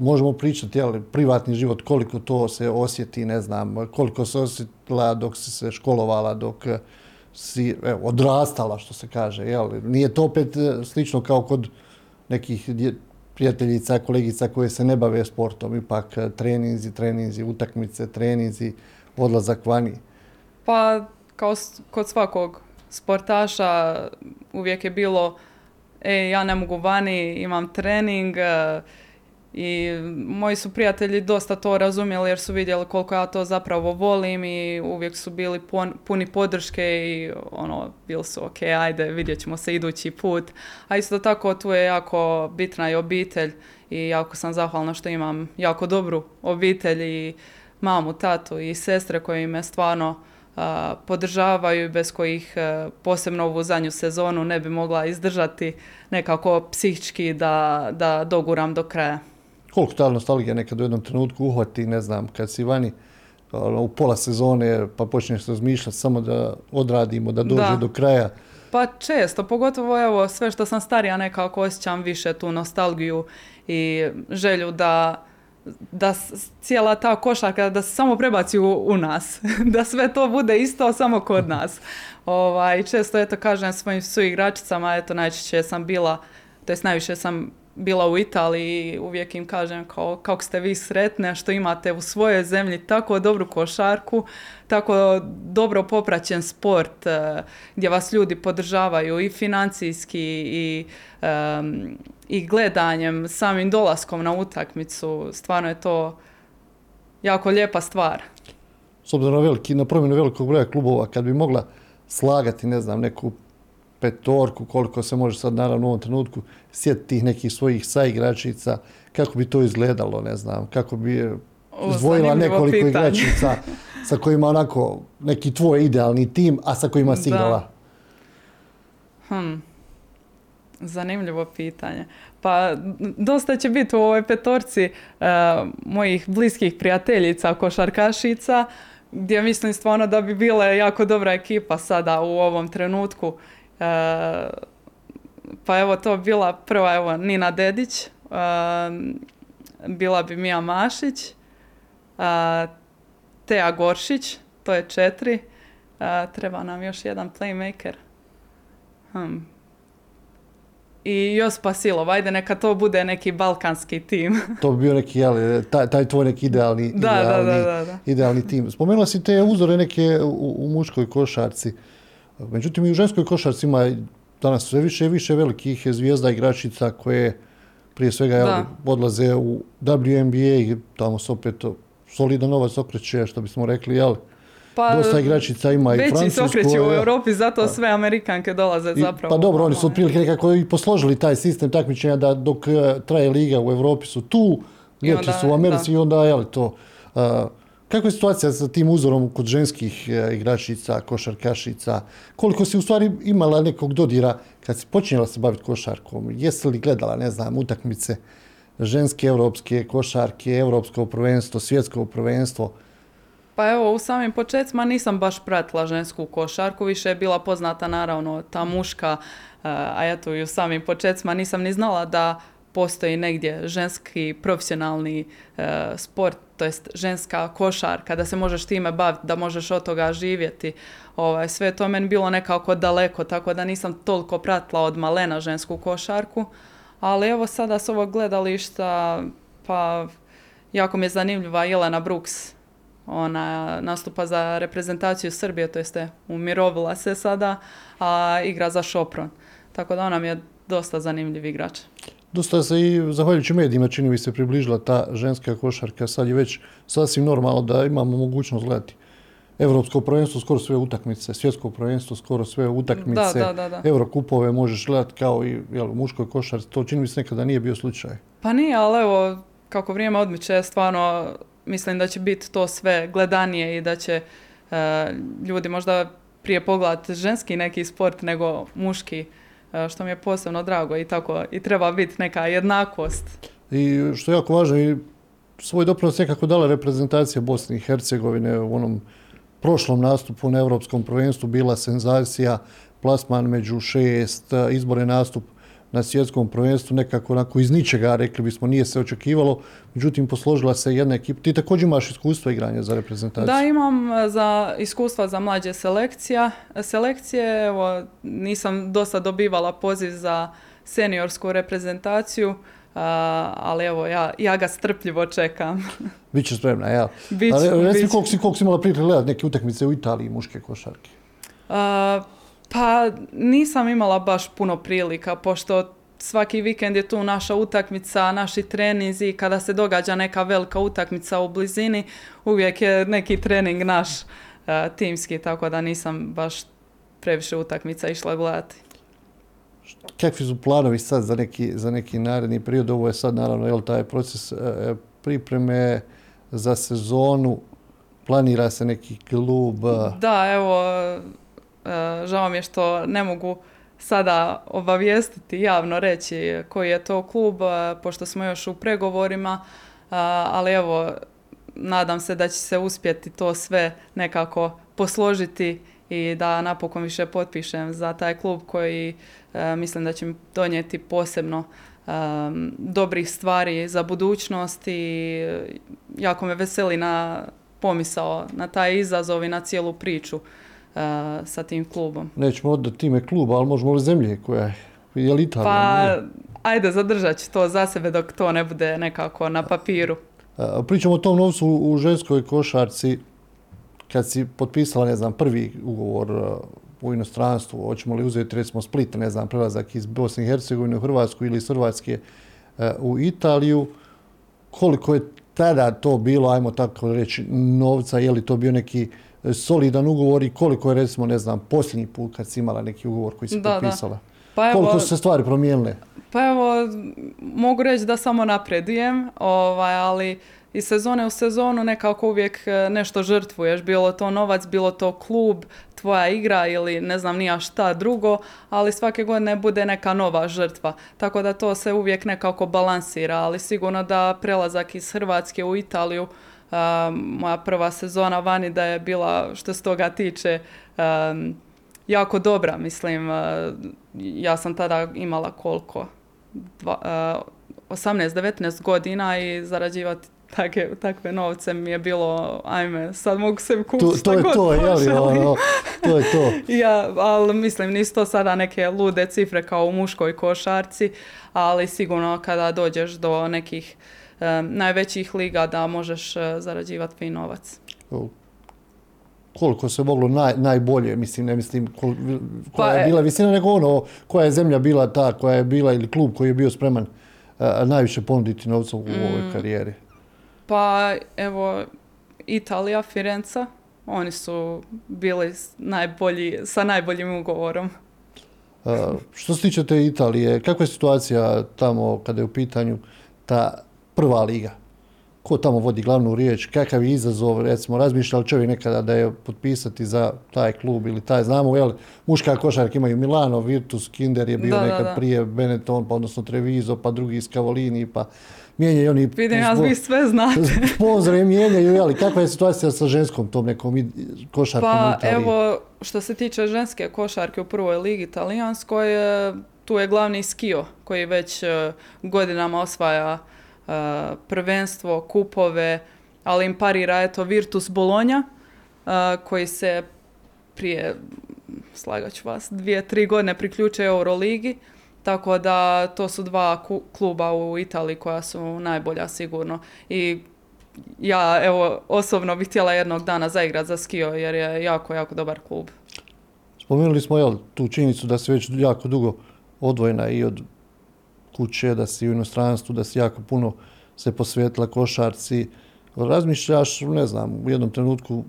Možemo pričati, jel, privatni život, koliko to se osjeti, ne znam, koliko se osjetila dok si se školovala, dok si evo, odrastala, što se kaže, jel? Nije to opet eh, slično kao kod nekih prijateljica, kolegica koje se ne bave sportom, ipak eh, treninzi, treninzi, utakmice, treninzi, odlazak vani. Pa kao kod svakog sportaša uvijek je bilo e, ja ne mogu vani, imam trening e, i moji su prijatelji dosta to razumjeli jer su vidjeli koliko ja to zapravo volim i uvijek su bili pon- puni podrške i ono, bili su ok, ajde, vidjet ćemo se idući put. A isto tako tu je jako bitna i obitelj i jako sam zahvalna što imam jako dobru obitelj i mamu, tatu i sestre koji me stvarno a, podržavaju bez kojih e, posebno ovu zadnju sezonu ne bi mogla izdržati nekako psihički da, da doguram do kraja. Koliko ta nostalgija nekad u jednom trenutku uhvati, ne znam, kad si vani ono, u pola sezone pa počneš razmišljati samo da odradimo, da dođe Da. do kraja. Pa često, pogotovo evo sve što sam starija nekako osjećam više tu nostalgiju i želju da da cijela ta košarka da se samo prebaci u, u nas, [laughs] da sve to bude isto samo kod [laughs] nas. Ovaj, često eto kažem svojim suigračicama, eto najčešće sam bila, to jest najviše sam bila u Italiji uvijek im kažem kao, kako ste vi sretne što imate u svojoj zemlji tako dobru košarku, tako dobro popraćen sport eh, gdje vas ljudi podržavaju i financijski i, em, i gledanjem, samim dolaskom na utakmicu. Stvarno je to jako lijepa stvar. S obzirom na, veliki, na promjenu velikog broja klubova, kad bi mogla slagati, ne znam, neku petorku, koliko se može sad naravno u ovom trenutku sjetiti tih nekih svojih saigračica, kako bi to izgledalo, ne znam, kako bi eh, izdvojila zanimljivo nekoliko pitanje. igračica [laughs] sa kojima onako neki tvoj idealni tim, a sa kojima si igrala? Hm. Zanimljivo pitanje. Pa dosta će biti u ovoj petorci e, mojih bliskih prijateljica, košarkašica, gdje mislim stvarno da bi bila jako dobra ekipa sada u ovom trenutku. E, pa evo to bi bila prva evo Nina Dedić, e, bila bi Mija Mašić, e, Teja Goršić, to je četiri. Treba nam još jedan playmaker. Hm. I Josipa Silova, ajde neka to bude neki balkanski tim. [laughs] To bi bio neki, jel, taj, taj tvoj neki idealni, Da, idealni, da, da, da. idealni tim. Spomenula si te uzore neke u, u muškoj košarci. Međutim, i u ženskoj košarci ima danas sve više i više velikih zvijezda igračica koje prije svega jel, odlaze u WNBA i tamo se opet solidan novac okreće, što bismo rekli, jel? Pa, Dosta igračica ima i veći se Francusku. okreće u jel? Europi, zato sve Amerikanke dolaze I- zapravo. Pa dobro, oni su otprilike nekako i posložili taj sistem takmičenja da dok e, traje liga u Europi su tu, ljeti su u Americi da. i onda je li to. Kakva je situacija sa tim uzorom kod ženskih e, igračica, košarkašica? Koliko si u stvari imala nekog dodira kad si počinjela se baviti košarkom? Jesi li gledala, ne znam, utakmice ženske, europske košarke, europsko prvenstvo, svjetsko prvenstvo? Pa evo, u samim početcima nisam baš pratila žensku košarku, više je bila poznata naravno ta muška, eh, a eto i u samim početcima nisam ni znala da postoji negdje ženski profesionalni eh, sport, to jest ženska košarka, da se možeš time baviti, da možeš od toga živjeti. Ovaj, sve to meni bilo nekako daleko, tako da nisam toliko pratila od malena žensku košarku. Ali evo sada s ovog gledališta, pa jako mi je zanimljiva Jelena Brooks, ona nastupa za reprezentaciju Srbije, to jeste umirovila se sada, a igra za Šopron. Tako da ona mi je dosta zanimljiv igrač. Dosta se i zahvaljujući medijima čini mi se približila ta ženska košarka. Sad je već sasvim normalno da imamo mogućnost gledati Evropsko prvenstvo, skoro sve utakmice, svjetsko prvenstvo, skoro sve utakmice, Da, da, da, da. Eurokupove možeš gledati kao i jel, muškoj košarci. To čini mi se nekada nije bio slučaj. Pa nije, ali evo, kako vrijeme odmiče, stvarno mislim da će biti to sve gledanije i da će e, ljudi možda prije pogledati ženski neki sport nego muški, što mi je posebno drago i tako i treba biti neka jednakost. I što je jako važno, i svoj doprinos nekako dala reprezentacija Bosne i Hercegovine u onom prošlom nastupu na Europskom prvenstvu bila senzacija, plasman među šest, e, izbore nastup na svjetskom prvenstvu, nekako onako iz ničega, rekli bismo, nije se očekivalo, međutim posložila se jedna ekipa. Ti također imaš iskustvo igranja za reprezentaciju. Da, imam e, za iskustva za mlađe selekcija. Selekcije, evo, nisam dosta dobivala poziv za seniorsku reprezentaciju, a, ali evo, ja, ja ga strpljivo čekam. [laughs] Biće spremna, jel? Biću, Ali reci mi koliko si, koliko si imala prilike gledati neke utakmice u Italiji muške košarke. A, pa nisam imala baš puno prilika, pošto svaki vikend je tu naša utakmica, naši treninzi, kada se događa neka velika utakmica u blizini, uvijek je neki trening naš a, timski, tako da nisam baš previše utakmica išla gledati. Kakvi su planovi sad za neki, za neki naredni period? Ovo je sad naravno jel, taj proces e, pripreme za sezonu. Planira se neki klub. e, Da, evo, e, žao mi je što ne mogu sada obavijestiti, javno reći koji je to klub, e, pošto smo još u pregovorima, e, ali evo, nadam se da će se uspjeti to sve nekako posložiti i da napokon više potpišem za taj klub koji e, mislim da će mi donijeti posebno e, dobrih stvari za budućnost i e, jako me veseli na pomisao na taj izazov i na cijelu priču. e, sa tim klubom. Nećemo odati ime kluba, ali možemo li zemlje koja je? Je li Italija? Pa, ajde, zadržat ću to za sebe dok to ne bude nekako na papiru. Pričamo o tom novcu u ženskoj košarci. Kad si potpisala, ne znam, prvi ugovor a, u inostranstvu, hoćemo li uzeti recimo Split, ne znam, prelazak iz Bosne i Hercegovine u Hrvatsku ili iz Hrvatske a, u Italiju, koliko je tada to bilo, ajmo tako reći, novca, je li to bio neki e, solidan ugovor i koliko je recimo, ne znam, posljednji put kad si imala neki ugovor koji si Da, da. potpisala? Pa evo- Koliko su se stvari promijenile? Pa evo, mogu reći da samo napredujem, ovaj, ali iz sezone u sezonu nekako uvijek e, nešto žrtvuješ, bilo to novac, bilo to klub, tvoja igra ili ne znam nija šta drugo, ali svake godine bude neka nova žrtva. Tako da to se uvijek nekako balansira, ali sigurno da prelazak iz Hrvatske u Italiju, moja prva sezona vani da je bila što se toga tiče jako dobra, mislim, ja sam tada imala koliko? Dva- e, 18-19 godina i zarađivati takve, takve novce mi je bilo, ajme, sad mogu se kupiti To, je god to. Ono, to je to. [laughs] Ja, ali mislim, nisu to sada neke lude cifre kao u muškoj košarci, ali sigurno kada dođeš do nekih najvećih liga da možeš e, zarađivati fin novac. koliko se moglo naj, najbolje, mislim, ne mislim kol- koja Pa, je e- bila visina, nego ono, koja je zemlja bila ta, koja je bila, ili klub koji je bio spreman a, najviše ponuditi novca u ovoj Mm. karijeri. Pa evo, Italija, Firenca, oni su bili najbolji, sa najboljim ugovorom. Što se tiče te Italije, kakva je situacija tamo kada je u pitanju ta prva liga? Ko tamo vodi glavnu riječ? Kakav je izazov, recimo, razmišlja li čovjek nekada da je potpisati za taj klub ili taj, znamo, jel, muška košarka imaju Milano, Virtus, Kinder je bio Da, nekad da. prije Benetton, pa odnosno Treviso, pa drugi iz Cavolini, pa mijenjaju oni... Vidim, ja vi sve znate. [laughs] Sponzore mijenjaju, jel, kakva je situacija sa ženskom tom nekom košarkom Pa evo, što se tiče ženske košarke u prvoj ligi talijanskoj, e, tu je glavni Skio koji već e, godinama osvaja prvenstvo, kupove, ali im parira eto Virtus Bologna e, koji se prije, slagat ću vas, dvije, tri godine priključuje Euroligi. Tako da to su dva kluba u Italiji koja su najbolja sigurno. I ja evo osobno bih htjela jednog dana zaigrat za Skio jer je jako, jako dobar klub. Spomenuli smo jel, tu činjenicu da si već jako dugo odvojena i od kuće, da si u inostranstvu, da si jako puno se posvetila košarci. Razmišljaš, ne znam, u jednom trenutku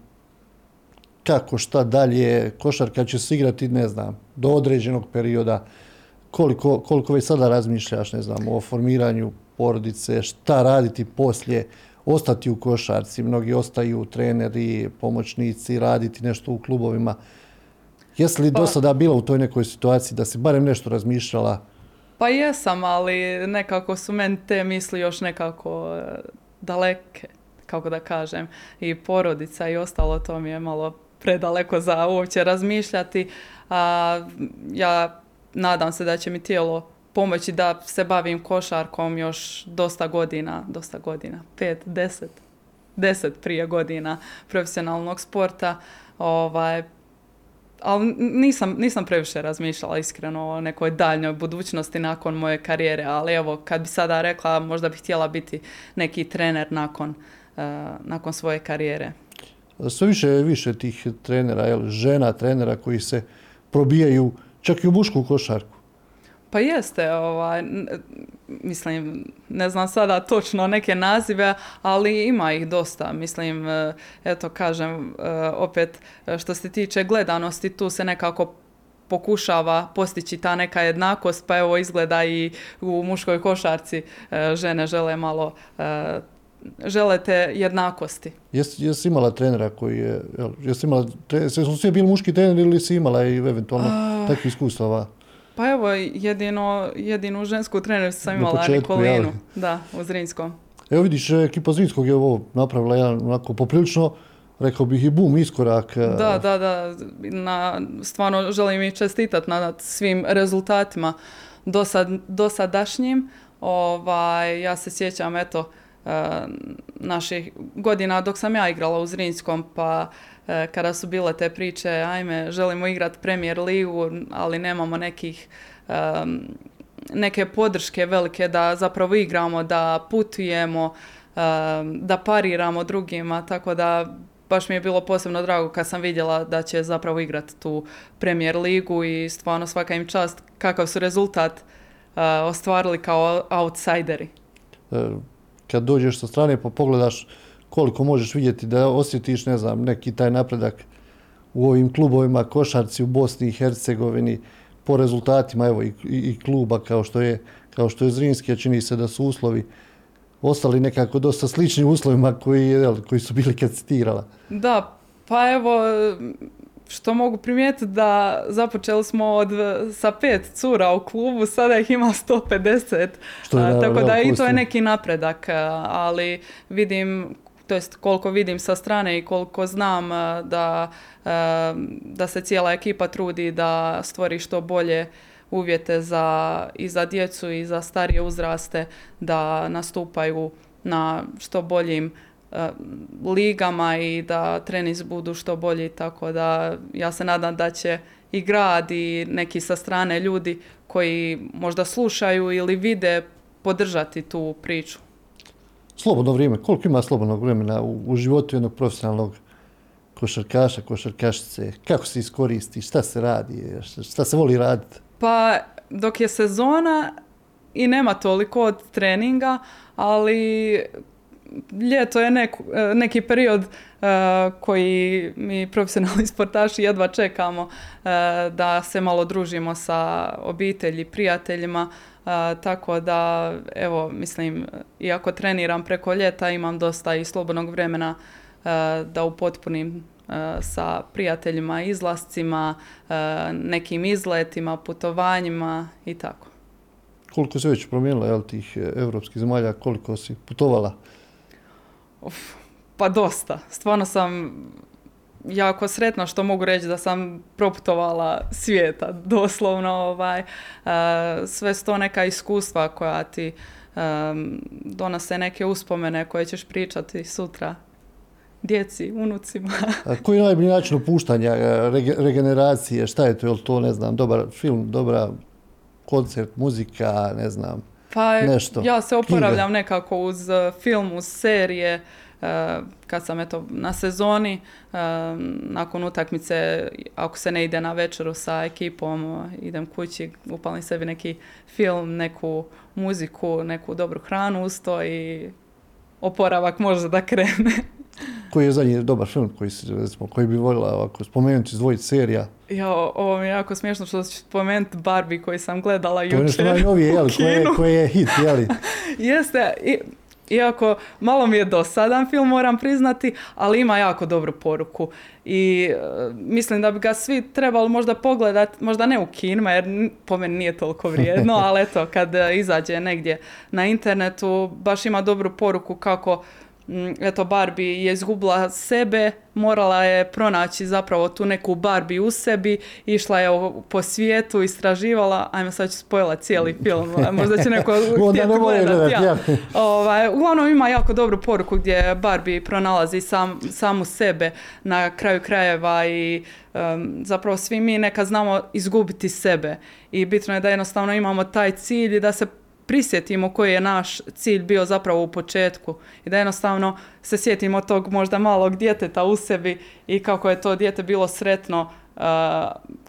kako, šta dalje, košarka će se igrati, ne znam, do određenog perioda. Koliko, koliko već sada razmišljaš, ne znam, o formiranju porodice, šta raditi poslije, ostati u košarci, mnogi ostaju treneri, pomoćnici, raditi nešto u klubovima. Jesi li Pa- do sada bila u toj nekoj situaciji da si barem nešto razmišljala? Pa jesam, ali nekako su meni te misli još nekako e, daleke, kako da kažem. I porodica i ostalo to mi je malo predaleko za uopće razmišljati. A, ja nadam se da će mi tijelo pomoći da se bavim košarkom još dosta godina, dosta godina, pet, deset, deset prije godina profesionalnog sporta. Ovaj, ali nisam, nisam previše razmišljala iskreno o nekoj daljnjoj budućnosti nakon moje karijere, ali evo kad bi sada rekla možda bih htjela biti neki trener nakon, eh, nakon svoje karijere. Sve više više tih trenera, jel, žena trenera koji se probijaju čak i u mušku košarku. Pa jeste, ovaj, mislim, ne znam sada točno neke nazive, ali ima ih dosta. Mislim, eh, eto kažem, eh, opet eh, što se tiče gledanosti, tu se nekako pokušava postići ta neka jednakost, pa evo izgleda i u muškoj košarci žene žele malo, eh, žele te jednakosti. Jesi, jesi imala trenera koji je, jel, jesi imala, tre, jesu svi bili muški treneri ili si imala i eventualno Ah. takvih iskustava? Pa evo, jedino, jedinu žensku trenericu sam imala početku, Nikolinu, da, u Zrinskom. Evo vidiš, ekipa Zrinskog je ovo napravila jedan onako poprilično, rekao bih i bum iskorak. e, Da, da, da. Na, stvarno želim i čestitati na svim rezultatima dosad, dosadašnjim. Ovaj, ja se sjećam, eto, naših godina dok sam ja igrala u Zrinskom, pa e, kada su bile te priče, ajme, želimo igrati Premier ligu, ali nemamo nekih em, neke podrške velike da zapravo igramo, da putujemo, em, da pariramo drugima, tako da baš mi je bilo posebno drago kad sam vidjela da će zapravo igrati tu Premier ligu i stvarno svaka im čast kakav su rezultat uh, ostvarili kao outsideri. Kad dođeš sa strane pa pogledaš koliko možeš vidjeti da osjetiš, ne znam, neki taj napredak u ovim klubovima, košarci u Bosni i Hercegovini, po rezultatima evo i, i, kluba kao što je kao što je Zrinski, a čini se da su uslovi ostali nekako dosta slični uslovima koji, koji su bili kad citirala. Da, pa evo, što mogu primijetiti da započeli smo od, sa pet cura u klubu, sada ih ima 150, što je, tako da i to je neki napredak, ali vidim to jest koliko vidim sa strane i koliko znam da, da se cijela ekipa trudi da stvori što bolje uvjete za, i za djecu i za starije uzraste da nastupaju na što boljim ligama i da trenis budu što bolji, tako da ja se nadam da će i grad i neki sa strane ljudi koji možda slušaju ili vide podržati tu priču. Slobodno vrijeme, koliko ima slobodnog vremena u, u životu jednog profesionalnog košarkaša, košarkašice, kako se iskoristi, šta se radi, šta se voli raditi? Pa dok je sezona i nema toliko od treninga, ali ljeto je e, neki period e, koji mi profesionalni [laughs] sportaši jedva čekamo e, da se malo družimo sa obitelji, prijateljima, tako da evo mislim iako treniram preko ljeta imam dosta i slobodnog vremena da upotpunim sa prijateljima, izlascima, nekim izletima, putovanjima i tako. Koliko se već promijenila jel, tih evropskih zemalja, koliko si putovala? Pa dosta. Stvarno sam jako sretna što mogu reći da sam proputovala svijeta, doslovno ovaj, uh, sve sto neka iskustva koja ti um, donose neke uspomene koje ćeš pričati sutra djeci, unucima. A koji je najbolji način opuštanja, e, regeneracije, šta je to, je to, ne znam, dobar film, dobra koncert, muzika, ne znam, pa, nešto. Ja se oporavljam nekako uz e, film, uz serije, e, kad sam eto na sezoni, e, nakon utakmice, ako se ne ide na večeru sa ekipom, idem kući, upalim sebi neki film, neku muziku, neku dobru hranu uz to i oporavak može da krene. Koji je zadnji dobar film koji, recimo, koji bi voljela ovako spomenuti izdvojiti serija? Ja, ovo mi je jako smiješno što ću spomenuti Barbie koji sam gledala jučer. To je nešto najnovije, jel, koje, koje je hit, jeli? [laughs] Jeste, i, iako malo mi je dosadan film, moram priznati, ali ima jako dobru poruku. I e, mislim da bi ga svi trebali možda pogledati, možda ne u kinima, jer po meni nije toliko vrijedno, [laughs] ali eto, kad izađe negdje na internetu, baš ima dobru poruku kako eto Barbie je izgubila sebe, morala je pronaći zapravo tu neku Barbie u sebi, išla je po svijetu, istraživala, ajmo sad ću spojila cijeli film, možda će neko [laughs] htjeti gledat. Ja. Ovaj, uglavnom ima jako dobru poruku gdje Barbie pronalazi sam, samu sebe na kraju krajeva i zapravo svi mi neka znamo izgubiti sebe i bitno je da jednostavno imamo taj cilj i da se prisjetimo koji je naš cilj bio zapravo u početku i da jednostavno se sjetimo tog možda malog djeteta u sebi i kako je to dijete bilo sretno, uh,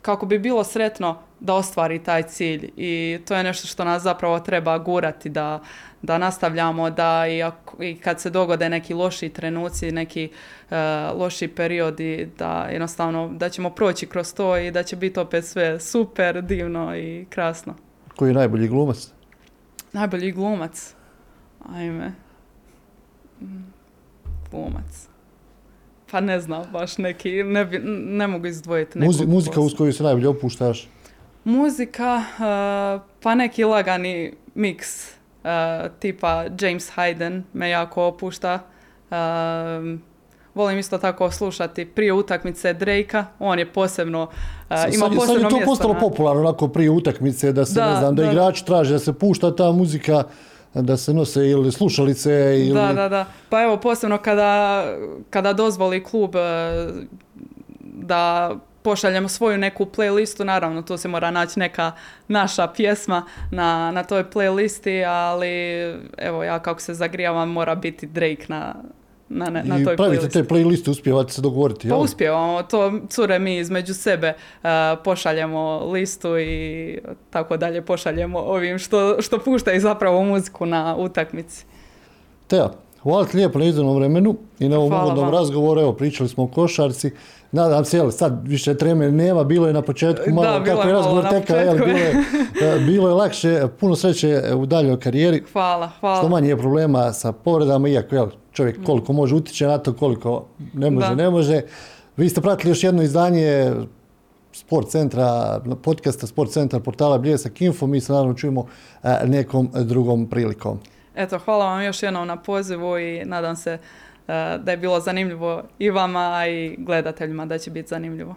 kako bi bilo sretno da ostvari taj cilj i to je nešto što nas zapravo treba gurati da, da nastavljamo da i, i kad se dogode neki loši trenuci, neki uh, loši periodi da jednostavno da ćemo proći kroz to i da će biti opet sve super, divno i krasno. Koji je najbolji glumac? Najbolji glumac. Ajme. Glumac. Pa ne znam, baš neki, ne, ne mogu izdvojiti nekog Muzika uz koju se najbolje opuštaš? Muzika, uh, pa neki lagani miks, uh, tipa James Hayden me jako opušta. Uh, Volim isto tako slušati prije utakmice Drejka, on je posebno, uh, ima posebno Sad je to postalo popularno onako prije utakmice, da se, ne znam, da, da igrači traže da se pušta ta muzika, da se nose ili slušalice ili... Da, da, da. Pa evo, posebno kada, kada dozvoli klub uh, da pošaljemo svoju neku playlistu, naravno tu se mora naći neka naša pjesma na, na toj playlisti, ali evo ja kako se zagrijavam mora biti Drake na, na, na, na toj pravite te playliste, uspijevate se dogovoriti, Pa uspijevamo, to cure mi između sebe uh, pošaljemo listu i tako dalje pošaljemo ovim što, što puštaju zapravo muziku na utakmici. Teo, Hvala ti lijepo na izdanom vremenu i na ovom uvodnom razgovoru. Evo, pričali smo o košarci. Nadam se, jel, sad više treme nema, bilo je na početku malo, Da, kako je razgovor na tekao, jel, bilo, je, e, bilo je lakše, puno sreće u daljoj karijeri. Hvala, hvala. Što manje je problema sa povredama, iako jel, čovjek koliko može utječe na to, koliko ne može, Da. ne može. Vi ste pratili još jedno izdanje Sport centra, podcasta Sport centar portala Bljesak Info. Mi se naravno čujemo e, nekom drugom prilikom. Eto, hvala vam još jednom na pozivu i nadam se da je bilo zanimljivo i vama, i gledateljima da će biti zanimljivo.